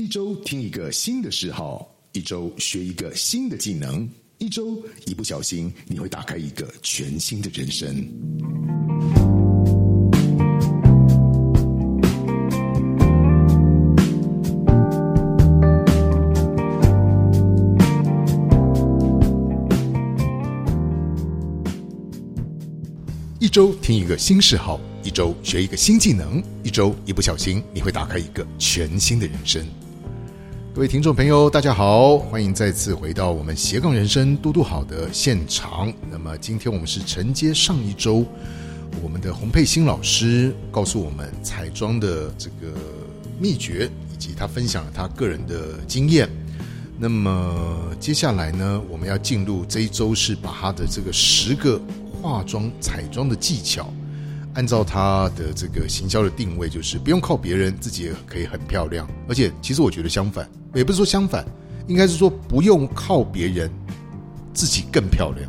一周听一个新的嗜好，一周学一个新的技能，一周一不小心你会打开一个全新的人生。一周听一个新嗜好，一周学一个新技能，一周一不小心你会打开一个全新的人生。各位听众朋友，大家好，欢迎再次回到我们斜杠人生嘟嘟好的现场。那么今天我们是承接上一周我们的洪佩欣老师告诉我们彩妆的这个秘诀，以及他分享了他个人的经验。那么接下来呢，我们要进入这一周是把他的这个十个化妆彩妆的技巧，按照他的这个行销的定位，就是不用靠别人，自己也可以很漂亮。而且其实我觉得相反，也不是说相反，应该是说不用靠别人，自己更漂亮。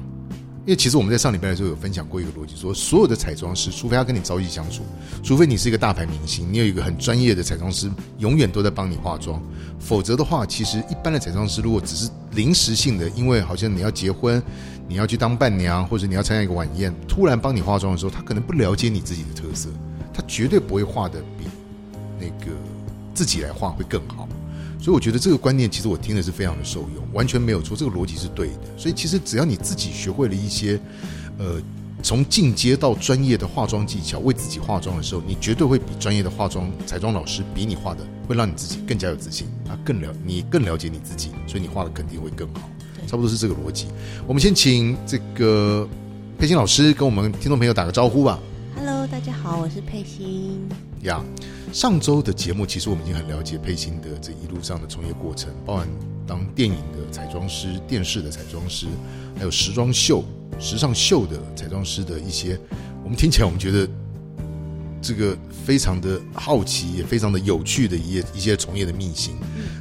因为其实我们在上礼拜的时候有分享过一个逻辑，说所有的彩妆师，除非他跟你朝夕相处，除非你是一个大牌明星，你有一个很专业的彩妆师，永远都在帮你化妆，否则的话，其实一般的彩妆师如果只是临时性的，因为好像你要结婚，你要去当伴娘，或者你要参加一个晚宴，突然帮你化妆的时候，他可能不了解你自己的特色，他绝对不会画的比那个自己来画会更好。所以我觉得这个观念其实我听的是非常的受用，完全没有错，这个逻辑是对的。所以其实只要你自己学会了一些，呃，从进阶到专业的化妆技巧，为自己化妆的时候，你绝对会比专业的化妆彩妆老师比你画的会让你自己更加有自信，啊更了你更了解你自己，所以你画的肯定会更好。差不多是这个逻辑。我们先请这个佩欣老师跟我们听众朋友打个招呼吧。Hello，大家好，我是佩欣。呀，上周的节目其实我们已经很了解佩欣的这一路上的从业过程，包含当电影的彩妆师、电视的彩妆师，还有时装秀、时尚秀的彩妆师的一些，我们听起来我们觉得这个非常的好奇，也非常的有趣的一些一些从业的秘辛。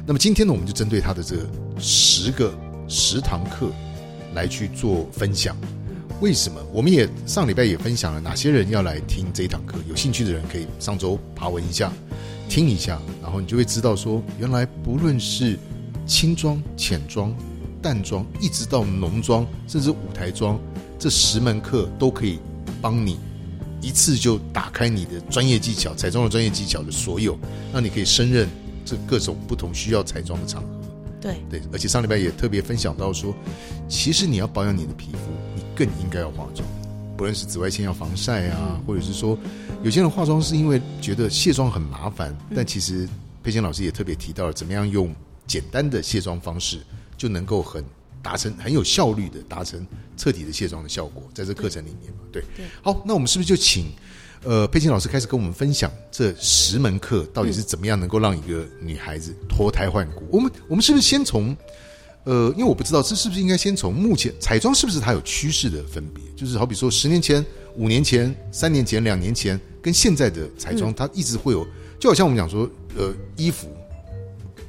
那么今天呢，我们就针对他的这十个十堂课来去做分享。为什么？我们也上礼拜也分享了哪些人要来听这一堂课，有兴趣的人可以上周爬文一下，听一下，然后你就会知道说，原来不论是轻妆、浅妆、淡妆，一直到浓妆，甚至舞台妆，这十门课都可以帮你一次就打开你的专业技巧、彩妆的专业技巧的所有，让你可以胜任这各种不同需要彩妆的场合。对，对，而且上礼拜也特别分享到说，其实你要保养你的皮肤，你更应该要化妆，不论是紫外线要防晒啊，或者是说，有些人化妆是因为觉得卸妆很麻烦，但其实佩欣老师也特别提到了怎么样用简单的卸妆方式就能够很达成很有效率的达成彻底的卸妆的效果，在这课程里面嘛，对，对。好，那我们是不是就请呃佩欣老师开始跟我们分享这十门课到底是怎么样能够让一个女孩子脱胎换骨？我们我们是不是先从呃，因为我不知道这是不是应该先从目前彩妆是不是它有趋势的分别？就是好比说十年前、五年前、三年前、两年前，跟现在的彩妆，它一直会有，就好像我们讲说，呃，衣服，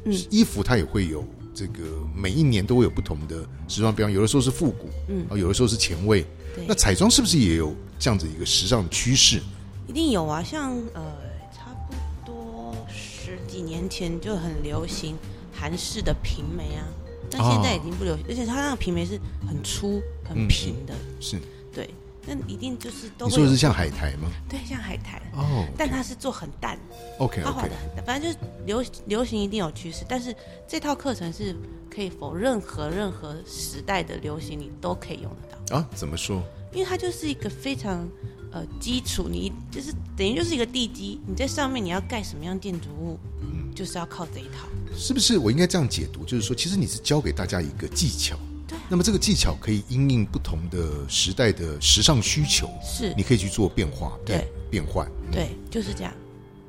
嗯衣服它也会有这个每一年都会有不同的时装标样，有的时候是复古，嗯啊，有的时候是前卫。对那彩妆是不是也有这样子一个时尚的趋势？一定有啊。像呃，差不多十几年前就很流行韩式的平眉啊，但现在已经不流行，而且它那个平眉是很粗、很平的，是对。那一定就是都说的是像海苔吗？对像海苔，哦但它是做很淡，，OK 它画 OK，的很淡，反正就是流流行一定有趋势，但是这套课程是可以否任何任何时代的流行你都可以用得到。啊，怎么说？因为它就是一个非常呃基础，你就是等于就是一个地基，你在上面你要盖什么样建筑物，嗯就是要靠这一套。是不是我应该这样解读？就是说，其实你是教给大家一个技巧，那么这个技巧可以因应不同的时代的时尚需求，是你可以去做变化、对变换。嗯对，就是这样。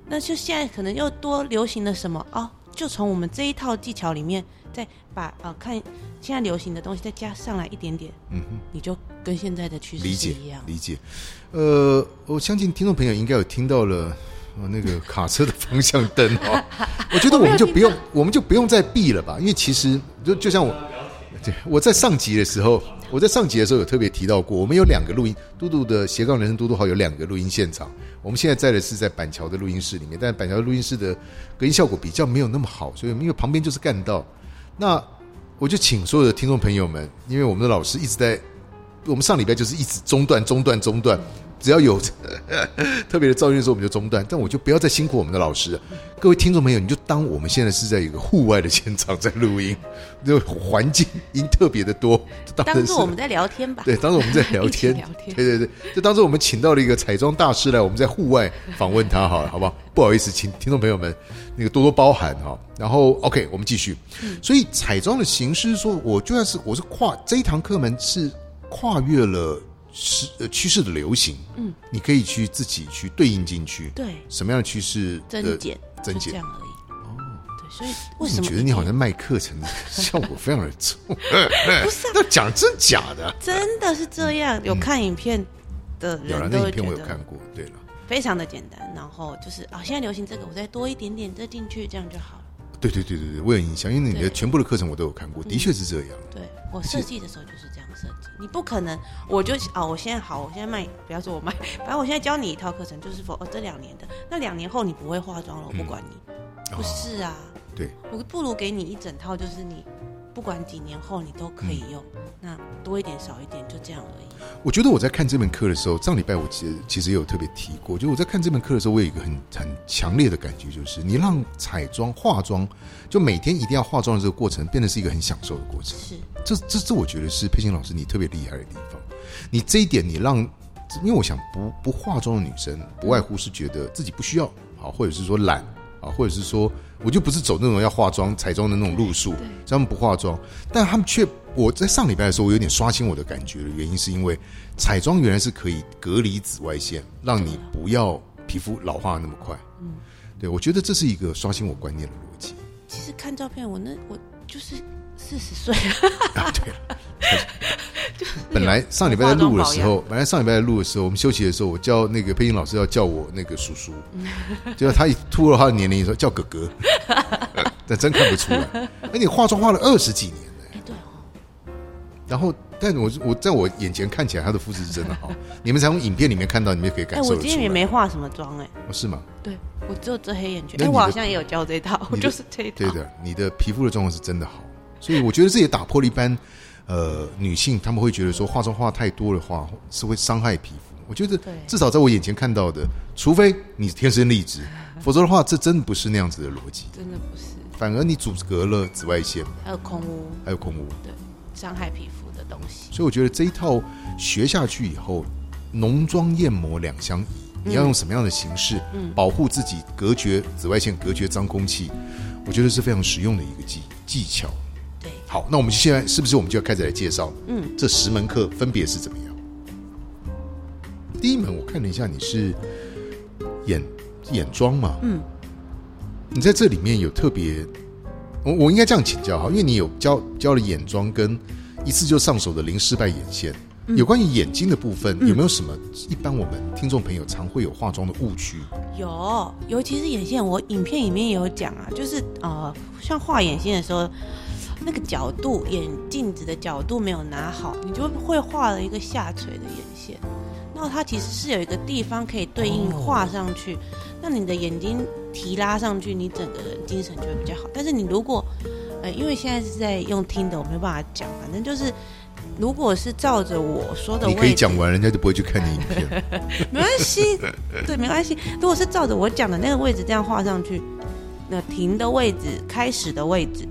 那就现在可能又多流行了什么哦？就从我们这一套技巧里面，再把呃看现在流行的东西再加上来一点点，嗯哼，你就跟现在的趋势理解是一样。理解。呃，我相信听众朋友应该有听到了。呃，那个卡车的方向灯哦，我觉得我们就不用，我们就不用再避了吧，因为其实就就像我，对，我在上集的时候，我在上集的时候有特别提到过，我们有两个录音，嘟嘟的斜杠人生嘟嘟号有两个录音现场。我们现在在的是在板桥的录音室里面，但板桥的录音室的隔音效果比较没有那么好，所以因为旁边就是干道。那我就请所有的听众朋友们，因为我们的老师一直在，我们上礼拜就是一直中断、中断、中断。只要有 特别的噪音的时候，我们就中断。但我就不要再辛苦我们的老师，各位听众朋友，你就当我们现在是在一个户外的现场在录音，就环境音特别的多，当做我们在聊天吧。对，当做我们在聊天，聊天。对对对，就当做我们请到了一个彩妆大师来，我们在户外访问他，好了，好不好？不好意思，请听众朋友们那个多多包涵哈。然后，OK，我们继续。所以彩妆的形式说，我就算是我是跨这一堂课门是跨越了。是呃趋势的流行，嗯，你可以去自己去对应进去，对，什么样的趋势增减增减这样而已。哦，对，所以为什么觉得你好像卖课程的，效果非常的重？不是，那讲真假的？真的是这样。有看影片的人都影片我有看过。对了，非常的简单。然后就是啊，现在流行这个，我再多一点点再进去，这样就好了。对对对对对，我有印象，因为你的全部的课程我都有看过，的确是这样。对我设计的时候就是你不可能，我就哦，我现在好，我现在卖，不要说我卖，反正我现在教你一套课程，就是说哦，这两年的，那两年后你不会化妆了，我不管你，不是啊，对，我不如给你一整套，就是你。不管几年后你都可以用，那多一点少一点就这样而已。我觉得我在看这门课的时候，上礼拜我其实其实也有特别提过，就我在看这门课的时候，我有一个很很强烈的感觉，就是你让彩妆化妆，就每天一定要化妆的这个过程，变得是一个很享受的过程。是，这这这，我觉得是佩欣老师你特别厉害的地方。你这一点，你让，因为我想不不化妆的女生，不外乎是觉得自己不需要，好，或者是说懒啊，或者是说。我就不是走那种要化妆彩妆的那种路数，他们不化妆，但他们却我在上礼拜的时候，我有点刷新我的感觉的原因，是因为彩妆原来是可以隔离紫外线，让你不要皮肤老化那么快。嗯，对，我觉得这是一个刷新我观念的逻辑。其实看照片，我那我就是四十岁啊，对了。本来上礼拜在录的时候，本来上礼拜在录的时候，我们休息的时候，我叫那个配音老师要叫我那个叔叔，结果他一突了他的年龄，说叫哥哥，但真看不出来。哎，你化妆化了二十几年哎，对哦。然后，但我我在我眼前看起来他的肤质是真的好。你们才从影片里面看到，你们可以感受。哎，我今天也没化什么妆哎。哦，是吗？对，我只有遮黑眼圈。哎，我好像也有教这套，我就是这一套。对的，你的皮肤的状况是真的好，所以我觉得这也打破了一般。呃，女性她们会觉得说化妆化太多的话是会伤害皮肤。我觉得至少在我眼前看到的，除非你天生丽质，否则的话，这真的不是那样子的逻辑。真的不是。反而你阻隔了紫外线，还有空污，还有空污，对，伤害皮肤的东西。所以我觉得这一套学下去以后，浓妆艳抹两相宜。你要用什么样的形式保护自己，隔绝紫外线，隔绝脏空气？我觉得是非常实用的一个技技巧。好，那我们现在是不是我们就要开始来介绍？嗯，这十门课分别是怎么样？第一门我看了一下，你是眼眼妆嘛？嗯，你在这里面有特别，我我应该这样请教哈，因为你有教教了眼妆跟一次就上手的零失败眼线。有关于眼睛的部分，有没有什么一般我们听众朋友常会有化妆的误区？有，尤其是眼线，我影片里面也有讲啊，就是呃，像画眼线的时候。那个角度，眼镜子的角度没有拿好，你就会画了一个下垂的眼线。那它其实是有一个地方可以对应画上去，那你的眼睛提拉上去，你整个人精神就会比较好。但是你如果，呃，因为现在是在用听的，我没有办法讲，反正就是，如果是照着我说的，你可以讲完，人家就不会去看你影片。没关系，对，没关系。如果是照着我讲的那个位置这样画上去，那停的位置、开始的位置。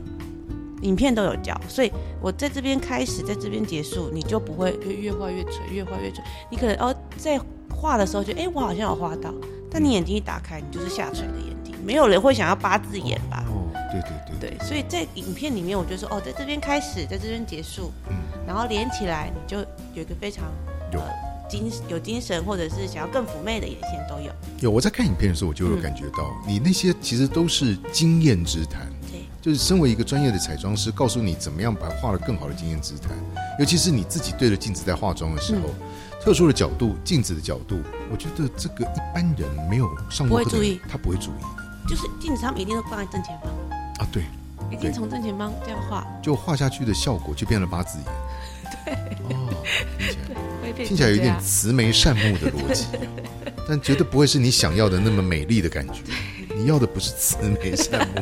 影片都有教，所以我在这边开始，在这边结束，你就不会越越画越垂，越画越垂。你可能哦，在画的时候就哎，我好像有画到，但你眼睛一打开，你就是下垂的眼睛。没有人会想要八字眼吧？哦，对对对。对，所以在影片里面，我就说哦，在这边开始，在这边结束，嗯，然后连起来，你就有一个非常有精有精神，或者是想要更妩媚的眼线都有。有我在看影片的时候，我就有感觉到，你那些其实都是经验之谈。就是身为一个专业的彩妆师，告诉你怎么样把画的更好的经验之谈，尤其是你自己对着镜子在化妆的时候，特殊的角度、镜子的角度，我觉得这个一般人没有上过课，不会注意，他不会注意。就是镜子他们一定都放在正前方。啊，对，一定从正前方这样画，就画下去的效果就变了八字眼。对，哦，听起来。会变听起来有点成这样慈眉善目的逻辑，但绝对不会是你想要的那么美丽的感觉。你要的不是慈眉善目，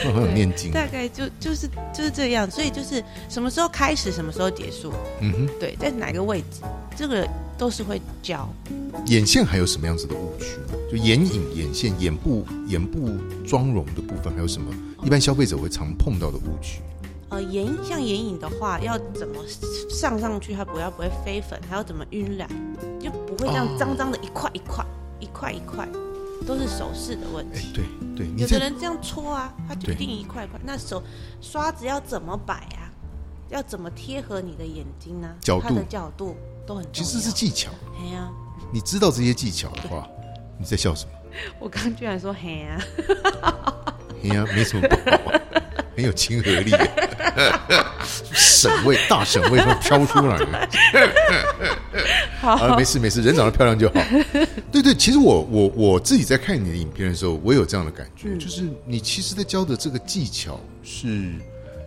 突然好想念经。大概就就是就是这样，所以就是什么时候开始，什么时候结束，嗯哼，对，在哪个位置，这个都是会教。眼线还有什么样子的误区吗？就眼影、眼线、眼部、眼部妆容的部分，还有什么一般消费者会常碰到的误区？呃，眼像眼影的话，要怎么上上去，它不要不会飞粉，还要怎么晕染，就不会这样哦脏脏的一块一块一块一块，都是手势的问哎题。，对对，你有的在人这样搓啊，他就一定一块一块。那手刷子要怎么摆啊？要怎么贴合你的眼睛呢、角度它的角度都很重要。其实是技巧。嘿呀、你知道这些技巧的话，你在笑什么？我刚居然说嘿呀、哎呀，没什么不好啊，很有亲和力啊，省味大省味都飘出来了。啊，没事没事，人长得漂亮就好。对对，其实我我我自己在看你的影片的时候，我有这样的感觉，嗯就是你其实在教的这个技巧是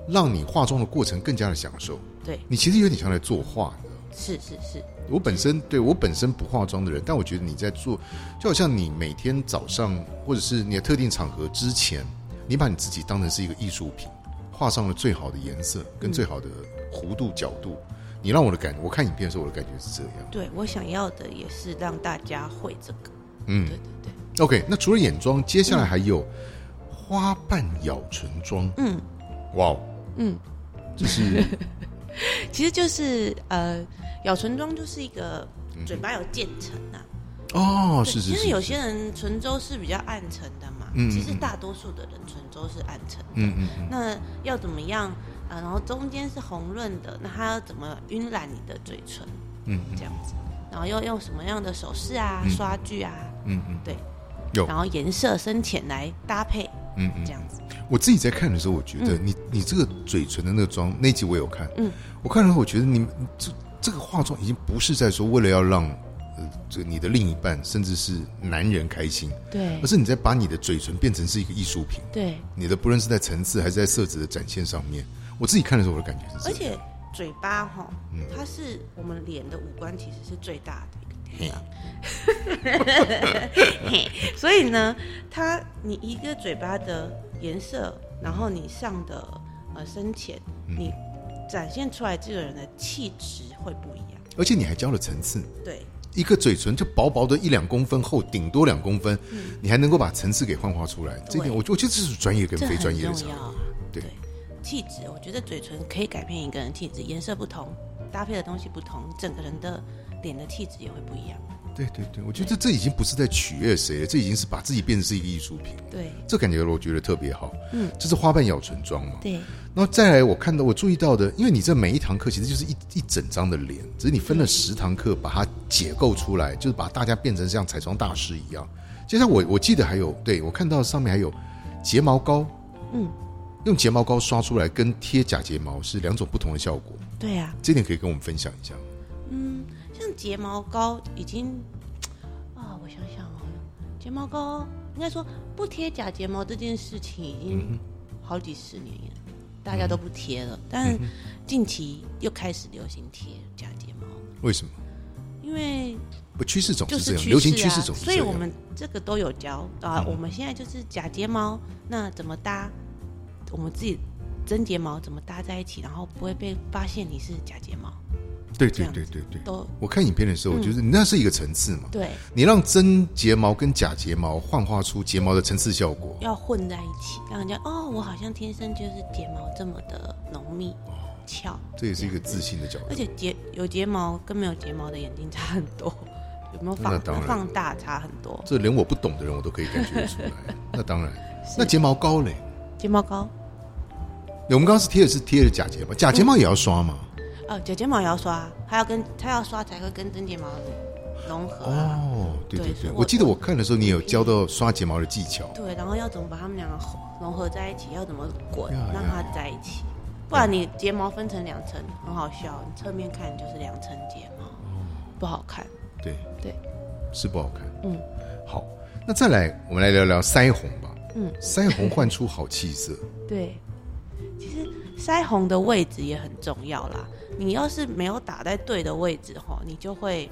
让你化妆的过程更加的享受。对，你其实有点像在作画的。是是是，我本身对我本身不化妆的人，但我觉得你在做，就好像你每天早上或者是你的特定场合之前，你把你自己当成是一个艺术品，画上了最好的颜色跟最好的弧度角度。你让我的感觉，我看影片的时候，我的感觉是这样。对我想要的也是让大家会这个。嗯。对对对，，OK，那除了眼妆，接下来还有花瓣咬唇妆。嗯。哇哦，嗯，就是 其实就是呃，咬唇妆就是一个嗯。嘴巴有渐层呐、哦，是是是，是因为有些人唇周是比较暗沉的嘛，嗯嗯其实嗯。大多数的人唇周是暗沉的。嗯嗯嗯，那要怎么样啊、然后中间是红润的，那它要怎么晕染你的嘴唇？嗯这样子，然后又用什么样的手势啊、嗯。刷具啊，嗯嗯，对，有。然后颜色深浅来搭配，嗯嗯。这。样子。我自己在看的时候，我觉得你、你这个嘴唇的那个妆那集我有看，嗯，我看了后，我觉得你你这这个化妆已经不是在说为了要让呃这个你的另一半甚至是男人开心，对。而是你在把你的嘴唇变成是一个艺术品，对，你的不论是在层次还是在色泽的展现上面，我自己看的时候我的感觉是这样，而且嘴巴哈嗯，它是我们脸的五官其实是最大的一个地方。嘿。所以呢，它你一个嘴巴的颜色，然后你上的呃深浅，嗯。你展现出来这个人的气质会不一样。而且你还教了层次，对。一个嘴唇就薄薄的一两公分厚，顶多两公分，你还能够把层次给幻化出来，这一点我我觉得这是专业跟非专业的差别。要。。对气质，我觉得嘴唇可以改变一个人气质，颜色不同，搭配的东西不同，整个人的脸的气质也会不一样。对对对，我觉得这这已经不是在取悦谁了，这已经是把自己变成是一个艺术品。对这感觉我觉得特别好。嗯，这是花瓣咬唇妆嘛。对然后再来，我看到我注意到的，因为你这每一堂课其实就是一一整张的脸，只是你分了十堂课把它解构出来，就是把大家变成像彩妆大师一样。接下来我我记得还有，对我看到上面还有睫毛膏，嗯，用睫毛膏刷出来跟贴假睫毛是两种不同的效果，对啊，这点可以跟我们分享一下。嗯，像睫毛膏已经啊，我想想哦，睫毛膏应该说不贴假睫毛这件事情已经好几十年了，大家都不贴了，但近期又开始流行贴假睫毛，为什么？因为不，趋势总是这样，流行趋啊势总是这样。所以我们这个都有教啊。嗯我们现在就是假睫毛，那怎么搭？我们自己真睫毛怎么搭在一起，然后不会被发现你是假睫毛？对对对对对，都我看影片的时候，嗯就是你那是一个层次嘛，对，你让真睫毛跟假睫毛幻化出睫毛的层次效果。要混在一起，让人家哦，我好像天生就是睫毛这么的浓密翘，这也是一个自信的角度。而且睫有睫毛跟没有睫毛的眼睛差很多，有没有放放大差很多？这连我不懂的人我都可以感觉得出来。那当然，那睫毛膏嘞？睫毛膏我们刚刚是贴的是贴的假睫毛，假睫毛也要刷吗？哦，假睫毛也要刷，它要跟它要刷才会跟真睫毛融合啊。哦，对对对，我我记得我看的时候，你有教到刷睫毛的技巧。对，然后要怎么把它们两个融合在一起，要怎么滚呀让它在一起，不然你睫毛分成两层，很好笑，你侧面看就是两层睫毛，不好看。对对，是不好看。嗯，好，那再来，我们来聊聊腮红吧。嗯，腮红换出好气色。对，其实腮红的位置也很重要啦。你要是没有打在对的位置哈，你就会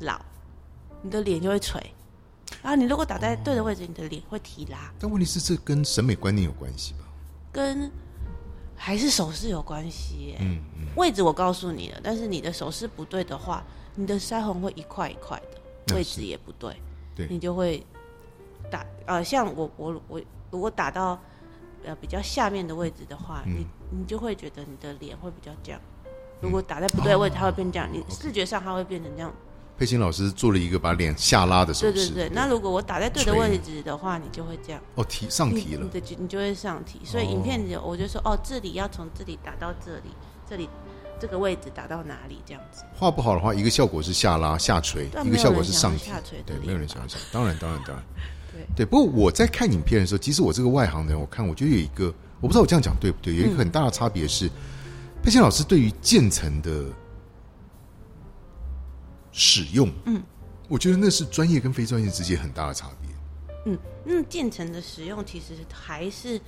老，你的脸就会垂。然后你如果打在对的位置，你的脸会提拉。但问题是，这跟审美观念有关系吧？跟还是手势有关系耶。嗯嗯，位置我告诉你了，但是你的手势不对的话，你的腮红会一块一块的，位置也不对，对你就会打呃，像我我我如果打到呃比较下面的位置的话，嗯你你就会觉得你的脸会比较这样。如果打在不对位置，它会变这样，你视觉上它会变成这样。佩欣老师做了一个把脸下拉的手势。对对对，那如果我打在对的位置的话，你就会这样。哦提上提了你，的就你就会上提，所以哦影片里我就说哦，这里要从这里打到这里，这里这个位置打到哪里这样子。画不好的话，一个效果是下拉下垂一个效果是上下垂对，没有人想。当然，当然，当然。对对，不过我在看影片的时候，其实我这个外行人，我看我觉得有一个，我不知道我这样讲对不对，有一个很大的差别是，佩欣老师对于渐层的使用，嗯，我觉得那是专业跟非专业之间很大的差别。嗯，那渐层的使用其实还是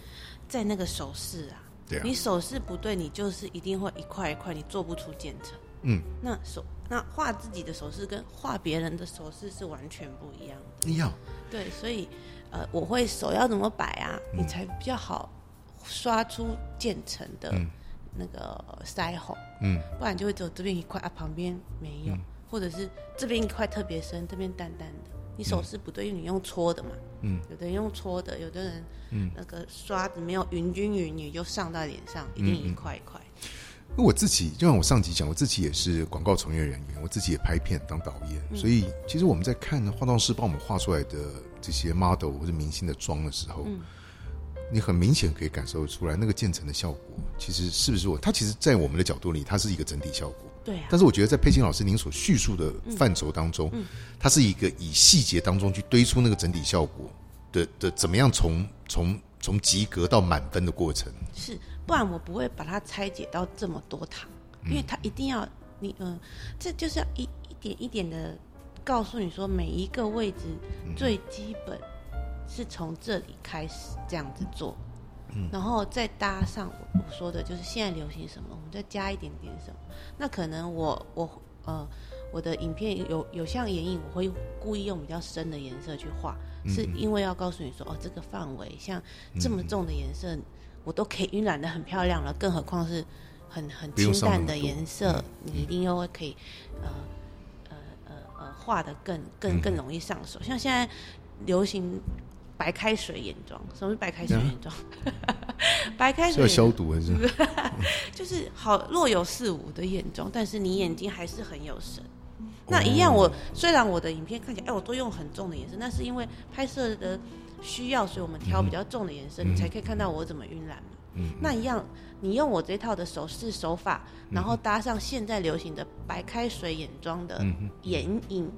在那个手势啊。对啊你手势不对，你就是一定会一块一块，你做不出渐层。嗯，那手那画自己的手势跟画别人的手势是完全不一样的。一样，对，所以呃，我会手要怎么摆啊，你才比较好刷出渐层的嗯那个腮红，嗯，不然就会只有这边一块啊，旁边没有，或者是这边一块特别深，这边淡淡的。你手势不对，因为你用搓的嘛，嗯，有的人用搓的，有的人嗯。那个刷子没有匀均匀，你就上到脸上，一定一块一块。因为我自己，就像我上集讲，我自己也是广告从业人员，我自己也拍片当导演，所以其实我们在看化妆师帮我们画出来的这些 model 或者明星的妆的时候，你很明显可以感受出来那个渐层的效果，其实是不是我？它其实，在我们的角度里，它是一个整体效果。对啊，但是我觉得在佩欣老师您所叙述的范畴当中，它是一个以细节当中去堆出那个整体效果的的怎么样从从从及格到满分的过程。是，不然我不会把它拆解到这么多堂，因为它一定要你嗯、这就是要一一点一点的告诉你说每一个位置最基本是从这里开始这样子做，然后再搭上我我说的就是现在流行什么，我们再加一点点什么。那可能我我呃我的影片有有像眼影，我会故意用比较深的颜色去画，是因为要告诉你说哦这个范围像这么重的颜色。我都可以晕染的很漂亮了，更何况是很很清淡的颜色，你一定又会可以呃呃呃呃画的更更更容易上手。像现在流行白开水眼妆，什么是白开水眼妆？白开水要消毒还是？就是好若有似无的眼妆，但是你眼睛还是很有神。哦那一样我，虽然我的影片看起来，哎，我都用很重的颜色，那是因为拍摄的需要，所以我们挑比较重的颜色，你才可以看到我怎么晕染嘛。嗯那一样，你用我这套的手势手法，然后搭上现在流行的白开水眼妆的眼影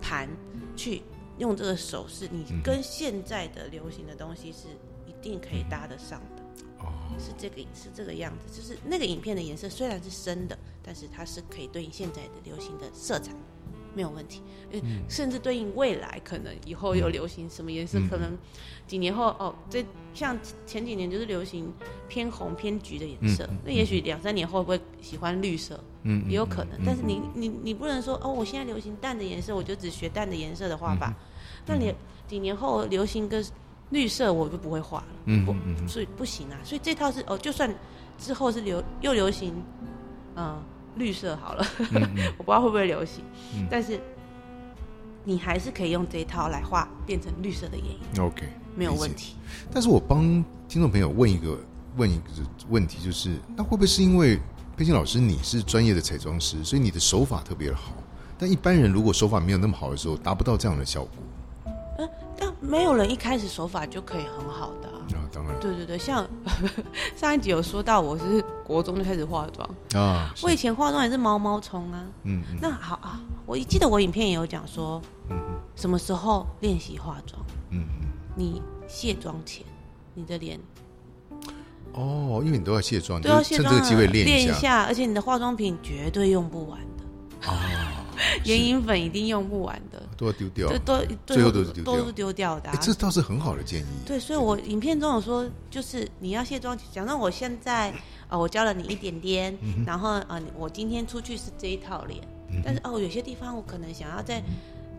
盘，去用这个手势，你跟现在的流行的东西是一定可以搭得上的。哦，是这个是这个样子，就是那个影片的颜色虽然是深的，但是它是可以对应现在的流行的色彩，没有问题。嗯甚至对应未来可能以后有流行什么颜色，可能几年后哦，这像前几年就是流行偏红偏橘的颜色，那也许两三年后会不会喜欢绿色？嗯也有可能。但是你你你不能说哦，我现在流行淡的颜色，我就只学淡的颜色的画法。那你几年后流行个绿色，我就不会画了。不嗯嗯嗯所以不行啊。所以这套是哦，就算之后是流又流行，嗯、绿色好了，嗯 我不知道会不会流行，但是你还是可以用这一套来画，变成绿色的眼影，，OK，没有问题。但是我帮听众朋友问一个问一个问题，就是那会不会是因为佩欣老师你是专业的彩妆师，所以你的手法特别的好？但一般人如果手法没有那么好的时候，达不到这样的效果嗯、但没有人一开始手法就可以很好的啊、啊。当然对对对，像 上一集有说到，我是国中就开始化妆，啊，我以前化妆也是毛毛虫啊。嗯嗯那好啊，我记得我影片也有讲说，嗯嗯什么时候练习化妆？嗯嗯。你卸妆前，你的脸哦，因为你都要卸妆，都要卸妆了趁这个机会练一下。下，而且你的化妆品绝对用不完的，啊，眼影粉一定用不完的。都要丢掉。对，。都最后都是丢掉。都是丢掉的。这倒是很好的建议。对，所以我影片中有说，就是你要卸妆前，假如我现在呃我教了你一点点，嗯然后呃我今天出去是这一套脸，但是哦有些地方我可能想要再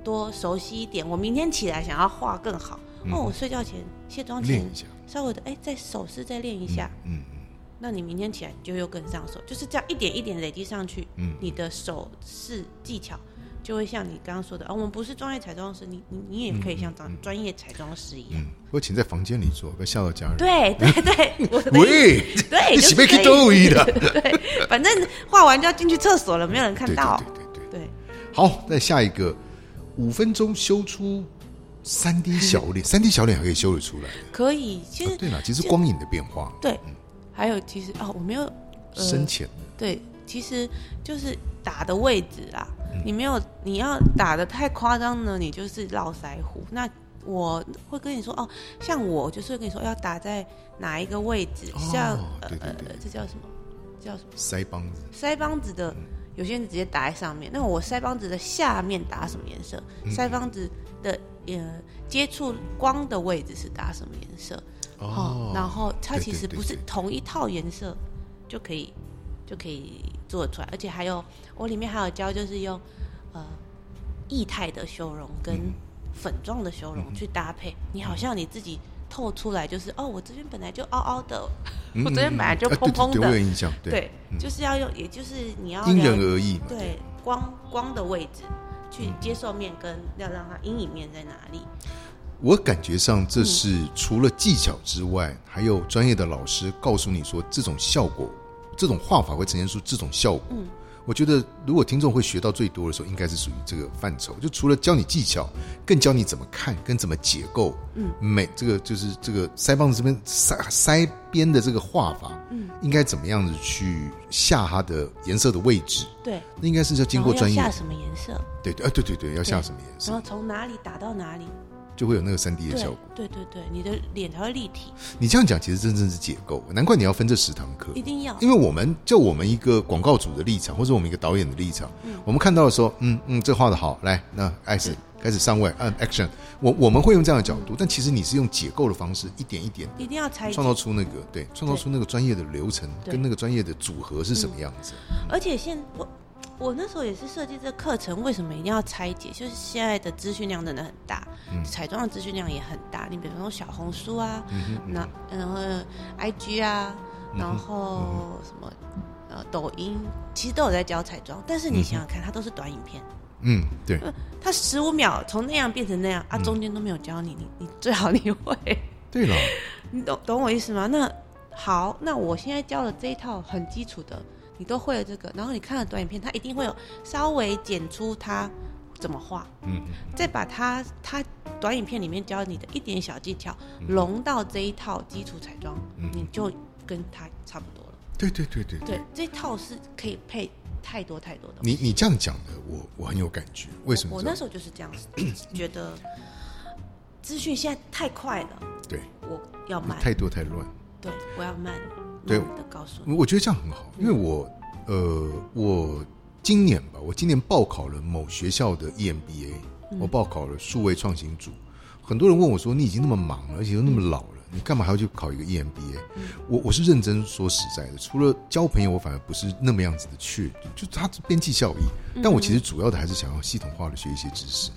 多熟悉一点，我明天起来想要画更好，哦我睡觉前卸妆前嗯练一下，稍微的哎在手势再练一下，嗯那你明天起来你就又更上手，就是这样一点一点累积上去，嗯你的手势技巧就会像你刚刚说的，哦，我们不是专业彩妆师，你你你也可以像专专业彩妆师一样。嗯，我请在房间里做，不要吓到家人。对对对，喂，对，你就是可以洗被去逗一的。对，反正画完就要进去厕所了，没有人看到。对对对对。对，好，再下一个，五分钟修出三 D 小脸，三 D 小脸还可以修得出来。可以。其实啊对了，其实光影的变化，对，还有其实哦，我没有呃深浅的，对，其实就是打的位置啦。嗯你没有，你要打的太夸张呢，你就是绕腮胡。那我会跟你说哦，像我就是会跟你说要打在哪一个位置，哦像呃，这叫什么？叫什么？腮帮子，腮帮子的，有些人直接打在上面。那我腮帮子的下面打什么颜色？嗯腮帮子的呃接触光的位置是打什么颜色？哦，然后它其实不是同一套颜色就可以就可以做出来，而且还有我里面还有教，就是用呃液态的修容跟嗯。粉状的修容去搭配，你好像你自己透出来，就是哦，我这边本来就凹凹的，嗯 我这边本来就哎蓬蓬对对对，我有的，对，就是要用，也就是你要因人而异嘛。对光光的位置去接受面跟要让它阴影面在哪里，我感觉上这是除了技巧之外，还有专业的老师告诉你说这种效果，这种画法会呈现出这种效果。嗯我觉得如果听众会学到最多的时候，应该是属于这个范畴。就除了教你技巧，更教你怎么看跟怎么解构。嗯，美这个就是这个腮帮子这边腮腮边的这个画法，嗯，应该怎么样子去下它的颜色的位置？对，那应该是要经过专业下什么颜色，对对啊，对对对，要下什么颜色然后从哪里打到哪里，就会有那个三 D 的效果。对对对，你的脸才会立体，你这样讲，其实真正是解构，难怪你要分这十堂课。一定要。因为我们就我们一个广告组的立场，或者我们一个导演的立场，我们看到的时候，嗯嗯，这画的好，来，那开始开始上位，按 action，我我们会用这样的角度，但其实你是用解构的方式，一点一点一定要拆创造出那个对，创造出那个专业的流程跟那个专业的组合是什么样子。而且现我我那时候也是设计这个课程，为什么一定要拆解？就是现在的资讯量真的很大，彩妆的资讯量也很大。你比如说小红书啊，那然后 IG 啊，然后什么呃抖音，其实都有在教彩妆。但是你想想看，它都是短影片，嗯，对，它十五秒从那样变成那样啊，中间都没有教你，你你最好你会。对了，你懂懂我意思吗？那好，那我现在教的这一套很基础的，你都会了这个，然后你看了短影片，它一定会有稍微剪出它怎么画，嗯，再把它它短影片里面教你的一点小技巧融到这一套基础彩妆，你就跟它差不多了。对对对对对，这套是可以配太多太多的。你你这样讲的，我我很有感觉。为什么？我那时候就是这样子觉得，资讯现在太快了，对，我要慢，太多太乱。对，我要慢，对的告诉你。我觉得这样很好，因为我呃，我今年吧，我今年报考了某学校的 EMBA，、我报考了数位创新组。很多人问我说：“你已经那么忙了，而且又那么老了，你干嘛还要去考一个 EMBA？” 我我是认真说实在的，除了交朋友，我反而不是那么样子的去，就它是边际效益。但我其实主要的还是想要系统化的学一些知识。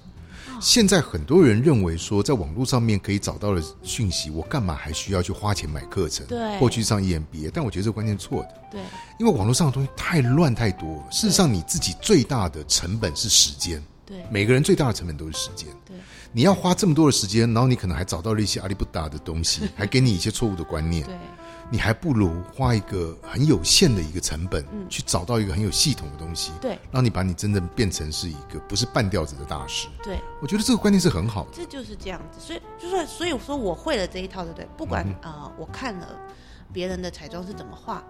现在很多人认为说，在网络上面可以找到的讯息，我干嘛还需要去花钱买课程，对或去上 EMBA？但我觉得这个观念是错的。对，因为网络上的东西太乱太多了。事实上，你自己最大的成本是时间，对，每个人最大的成本都是时间。对，你要花这么多的时间，然后你可能还找到了一些阿里不达的东西，还给你一些错误的观念，对，你还不如花一个很有限的一个成本，去找到一个很有系统的东西，对，让你把你真正变成是一个不是半吊子的大师。对，我觉得这个观念是很好的。这就是这样子。所以，就算所以我说我会了这一套，对不对？不管嗯呃，我看了别人的彩妆是怎么画，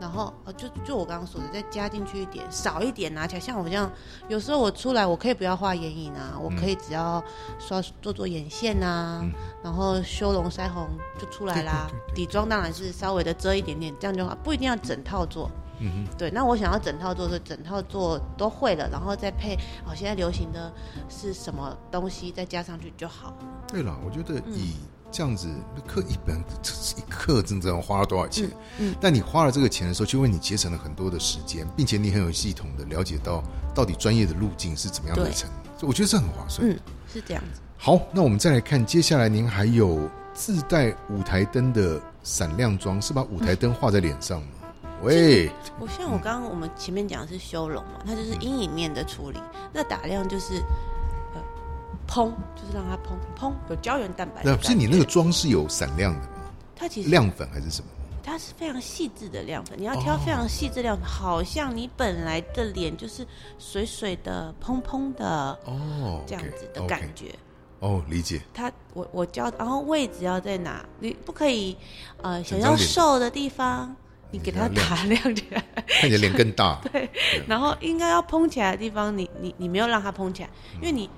然后呃，就就我刚刚说的，再加进去一点，少一点拿起来。像我这样，有时候我出来，我可以不要画眼影啊，我可以只要刷做做眼线啊，然后修容腮红就出来啦。对对对对底妆当然是稍微的遮一点点，这样就好，不一定要整套做。嗯对，那我想要整套做，是整套做都会了，然后再配哦，现在流行的是什么东西，再加上去就好了。对了，我觉得嗯以这样子，那课一本一刻真正花了多少钱？嗯嗯但你花了这个钱的时候，就为你节省了很多的时间，并且你很有系统的了解到到底专业的路径是怎么样的对程，我觉得这很划算。嗯，是这样子。好，那我们再来看，接下来您还有自带舞台灯的闪亮妆，是把舞台灯画在脸上吗？喂，我像我刚刚我们前面讲的是修容嘛，它就是阴影面的处理。那打亮就是呃嘭，就是让它砰砰，有胶原蛋白那。不是你那个妆是有闪亮的吗？它其实亮粉还是什么？它是非常细致的亮粉，你要挑非常细致亮粉，好像你本来的脸就是水水的、蓬蓬的哦，这样子的感觉。哦，理解。它我我教，然后位置要在哪？你不可以呃想要瘦的地方，你给它打亮起来。看你的脸更大。对然后应该要蓬起来的地方，你你你没有让它蓬起来，因为你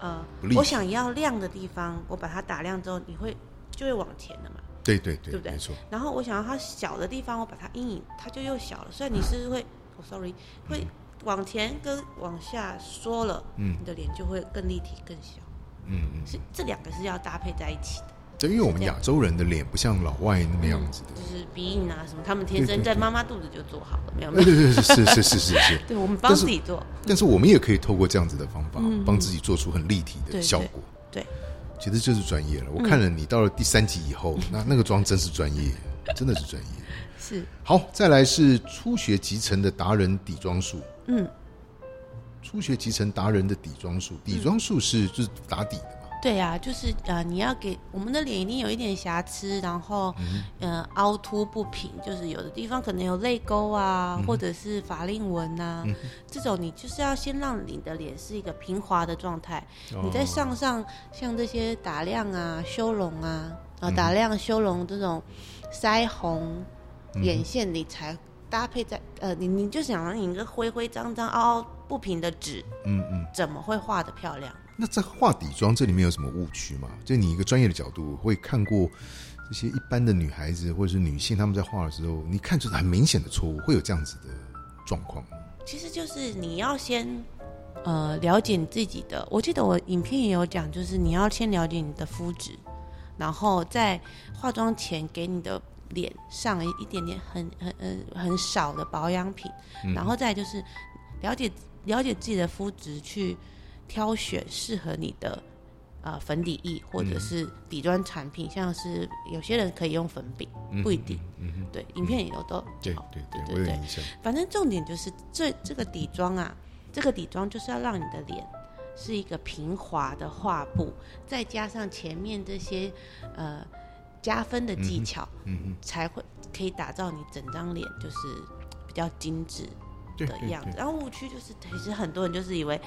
呃我想要亮的地方，我把它打亮之后，你会就会往前的嘛。对对对，对不对没错。然后我想要它小的地方，我把它阴影，它就又小了，所以你是会，哦，sorry，会往前跟往下缩了，嗯你的脸就会更立体更小。嗯嗯，是这两个是要搭配在一起的，对，因为我们亚洲人的脸不像老外那么样子的。就是鼻影啊什么，他们天生在妈妈肚子就做好了，没有对对对，是是是是是。对我们帮自己做，但是我们也可以透过这样子的方法嗯，帮自己做出很立体的效果。对，其实就是专业了。我看了你到了第三集以后，那那个妆真是专业，真的是专业。是，好，再来是初学集成的达人底妆术。嗯，初学集成达人的底妆术，底妆术是就是打底的嘛？对呀、就是呃，你要给我们的脸一定有一点瑕疵，然后、呃凹凸不平，就是有的地方可能有泪沟啊，或者是法令纹啊，这种你就是要先让你的脸是一个平滑的状态，你再上上像这些打亮啊、修容啊，啊打亮、修容这种腮红、眼线，你才搭配在呃，你你就想让你一个灰灰脏脏、凹凹不平的纸，嗯嗯。怎么会画的漂亮？那在画底妆这里面有什么误区吗？就你一个专业的角度，会看过这些一般的女孩子或者是女性，她们在画的时候，你看出很明显的错误，会有这样子的状况？其实就是你要先呃了解你自己的，我记得我影片也有讲，就是你要先了解你的肤质，然后在化妆前给你的脸上一一点点很很呃很少的保养品，然后再就是了解了解自己的肤质，去挑选适合你的。呃，粉底液或者是底妆产品，像是有些人可以用粉饼，不一定。嗯对，影片里头都对对对，对对。反正重点就是这这个底妆啊，这个底妆就是要让你的脸是一个平滑的画布，再加上前面这些呃加分的技巧，嗯嗯才会可以打造你整张脸就是比较精致的样子。然后误区就是，其实很多人就是以为，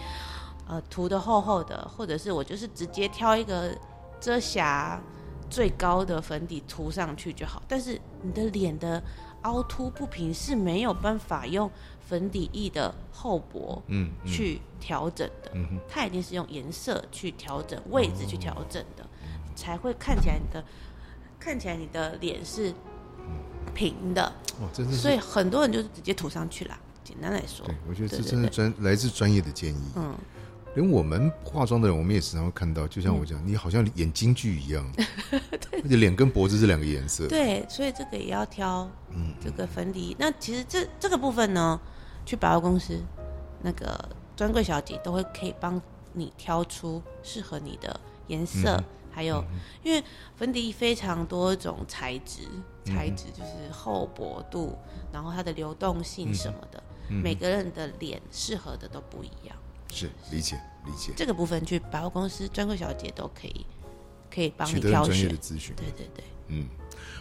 呃，涂的厚厚的，或者是我就是直接挑一个遮瑕最高的粉底涂上去就好。但是你的脸的凹凸不平是没有办法用粉底液的厚薄嗯嗯去调整的，它一定是用颜色去调整、位置去调整的，才会看起来你的看起来你的脸是平的。哇，真的是所以很多人就是直接涂上去啦。简单来说对，，我觉得这真的专来自专业的建议。嗯，连我们化妆的人，我们也时常会看到，就像我讲，你好像演京剧一样，而且脸跟脖子是两个颜色。对，所以这个也要挑，嗯这个粉底。那其实这这个部分呢，去百货公司那个专柜小姐都会可以帮你挑出适合你的颜色，嗯还有、因为粉底液非常多种材质，嗯材质就是厚薄度，然后它的流动性什么的，嗯。每个人的脸适合的都不一样。是理解理解，这个部分去百货公司专柜小姐都可以可以帮你挑选专业的。咨询。对对对，嗯，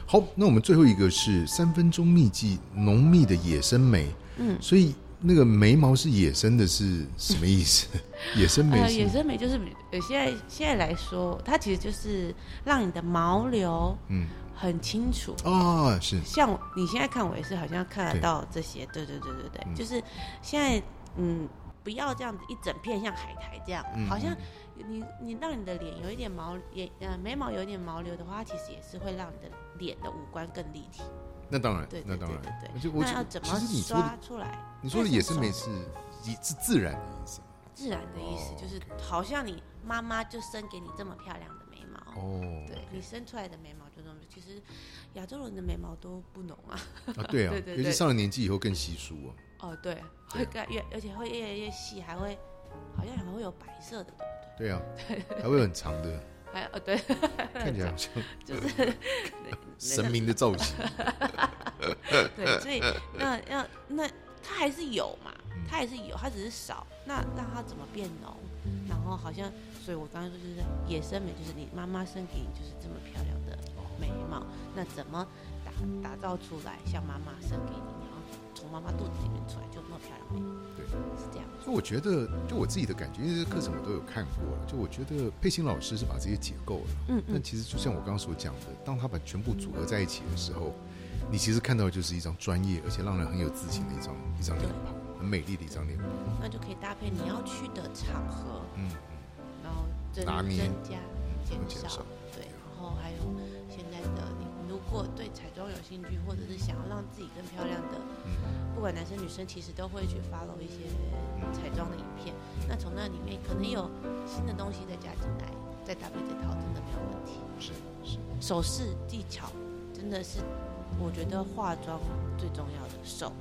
好，那我们最后一个是三分钟秘籍浓密的野生眉。嗯，所以那个眉毛是野生的，是什么意思？野生眉呃，野生眉就是比呃现在现在来说，它其实就是让你的毛流嗯很清楚。哦，是像你现在看我也是好像看得到这些，对对对对对，嗯就是现在嗯，不要这样子一整片像海苔这样，嗯好像你你让你的脸有一点毛也呃眉毛有一点毛流的话，它其实也是会让你的脸的五官更立体。那当然对，对那当然对那要怎么刷出来？你说的也是手没是也是自然的意思自然的意思，哦就是好像你妈妈就生给你这么漂亮的眉毛。哦。对你生出来的眉毛就这么，其实亚洲人的眉毛都不浓啊。啊，对啊，对对对尤其上了年纪以后更稀疏啊。哦，对，会盖越，而且会越来越细，还会好像还会有白色的，对不对对啊，还会有很长的？还呃对，看起来好像 就是 神明的造型。对，所以那要那它还是有嘛，嗯它还是有，它只是少。那让它怎么变浓？然后好像，所以我刚刚说就是野生美，就是你妈妈生给你就是这么漂亮的眉毛，那怎么打打造出来像妈妈生给你，从妈妈肚子里面出来就那么漂亮眉毛？对，是这样。就我觉得，就我自己的感觉，因为这个课程我都有看过了。就我觉得佩欣老师是把这些解构了。嗯嗯，但其实就像我刚刚所讲的，当他把全部组合在一起的时候，你其实看到的就是一张专业而且让人很有自信的一张一张脸庞，很美丽的一张脸庞。那就可以搭配你要去的场合，嗯嗯，然后增增加、减少果对彩妆有兴趣，或者是想要让自己更漂亮的，嗯不管男生女生，其实都会去 follow 一些彩妆的影片。那从那里面可能有新的东西再加进来，再搭配这套，真的没有问题。是是，手势技巧真的是，我觉得化妆最重要的手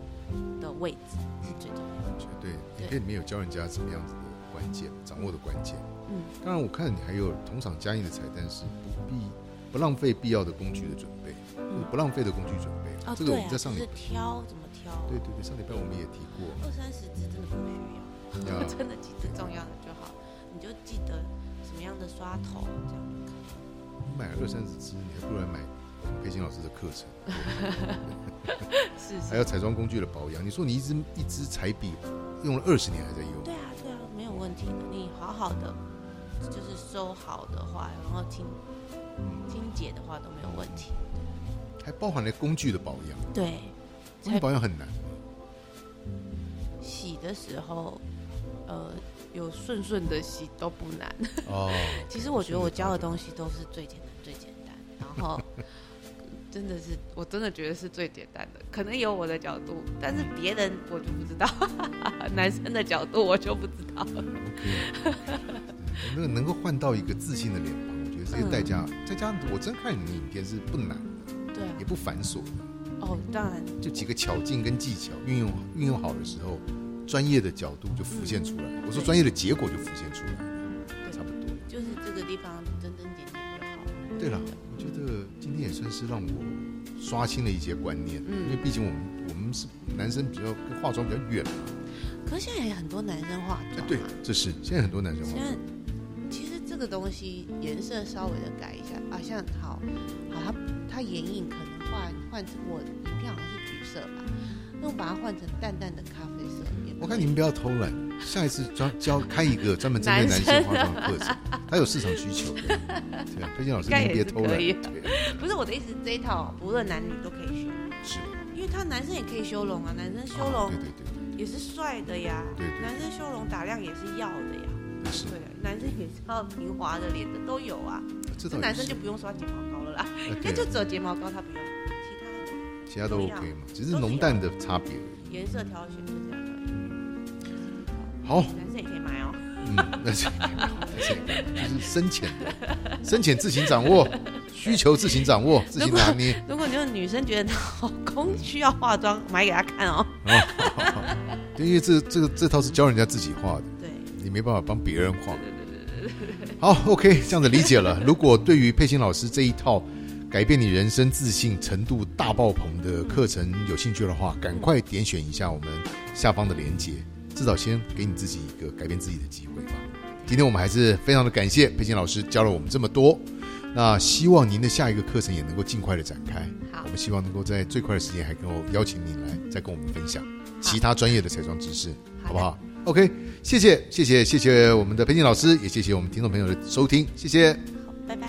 的位置是最重要的。绝对。影片里面有教人家怎么样子的关键，掌握的关键。嗯，当然，我看你还有同场加映的彩蛋是不必不浪费必要的工具的准备，嗯不浪费的工具准备。哦，这个我们在上礼拜，挑怎么挑，对对对，上礼拜我们也提过。二三十支真的不需要，呀 真的几支重要的就好，你就记得什么样的刷头，这样就可以。你买了二三十支，你还不如来买佩欣老师的课程，是还有彩妆工具的保养。你说你一支一支彩笔用了二十年还在用，对啊，对啊，没有问题的。你好好的，就是收好的话，然后清清洁的话都没有问题。还包含了工具的保养。对，工具保养很难，洗的时候，呃，有顺顺的洗都不难。哦，其实我觉得我教的东西都是最简单、最简单，然后 真的是，我真的觉得是最简单的。可能有我的角度，但是别人我就不知道，男生的角度我就不知道。OK，那个能够换到一个自信的脸庞，我觉得这个代价，再加上我真看你的影片是不难的，对啊也，不繁琐，哦，当然，就几个巧劲跟技巧运用运用好的时候，专业的角度就浮现出来。我说专业的结果就浮现出来，差不多。就是这个地方真真点点就好。对了，我觉得今天也算是让我刷新了一些观念，嗯因为毕竟我们我们是男生比较跟化妆比较远嘛。可是现在也很多男生化妆、啊，，哎对，这是现在很多男生化妆，个东西颜色稍微的改一下啊，像好好它它眼影可能换换成我影片好像是橘色吧，那我把它换成淡淡的咖啡色。我看你们不要偷懒，下一次专教开一个专门针对男性化妆的课程，他有市场需求的。对啊，推荐老师应该您别偷懒。不是我的意思，这一套不论男女都可以修，是因为他男生也可以修容啊，男生修哦容对对对也是帅的呀，对对男生修容打亮也是要的呀，对，是对，男生也是要平滑的脸的都有啊，这男生就不用刷睫毛膏了啦，哎应该就，只有睫毛膏他不用，其他的。其他都 OK 嘛，只是浓淡的差别。颜色挑选就这样而已。好，男生也可以买哦。嗯，那是那是就是深浅的，深浅自行掌握，需求自行掌握，自行拿捏。如果你有女生觉得老公需要化妆，买给他看哦。对，因为这这个这套是教人家自己画的，对你没办法帮别人画。好，OK，这样子理解了。如果对于佩欣老师这一套改变你人生自信程度大爆棚的课程有兴趣的话，赶快点选一下我们下方的链接，至少先给你自己一个改变自己的机会吧。今天我们还是非常的感谢佩欣老师教了我们这么多，那希望您的下一个课程也能够尽快的展开。好我们希望能够在最快的时间还能够邀请您来再跟我们分享其他专业的彩妆知识，好不好 OK，谢谢谢谢谢谢我们的培训老师，也谢谢我们听众朋友的收听，谢谢，拜拜。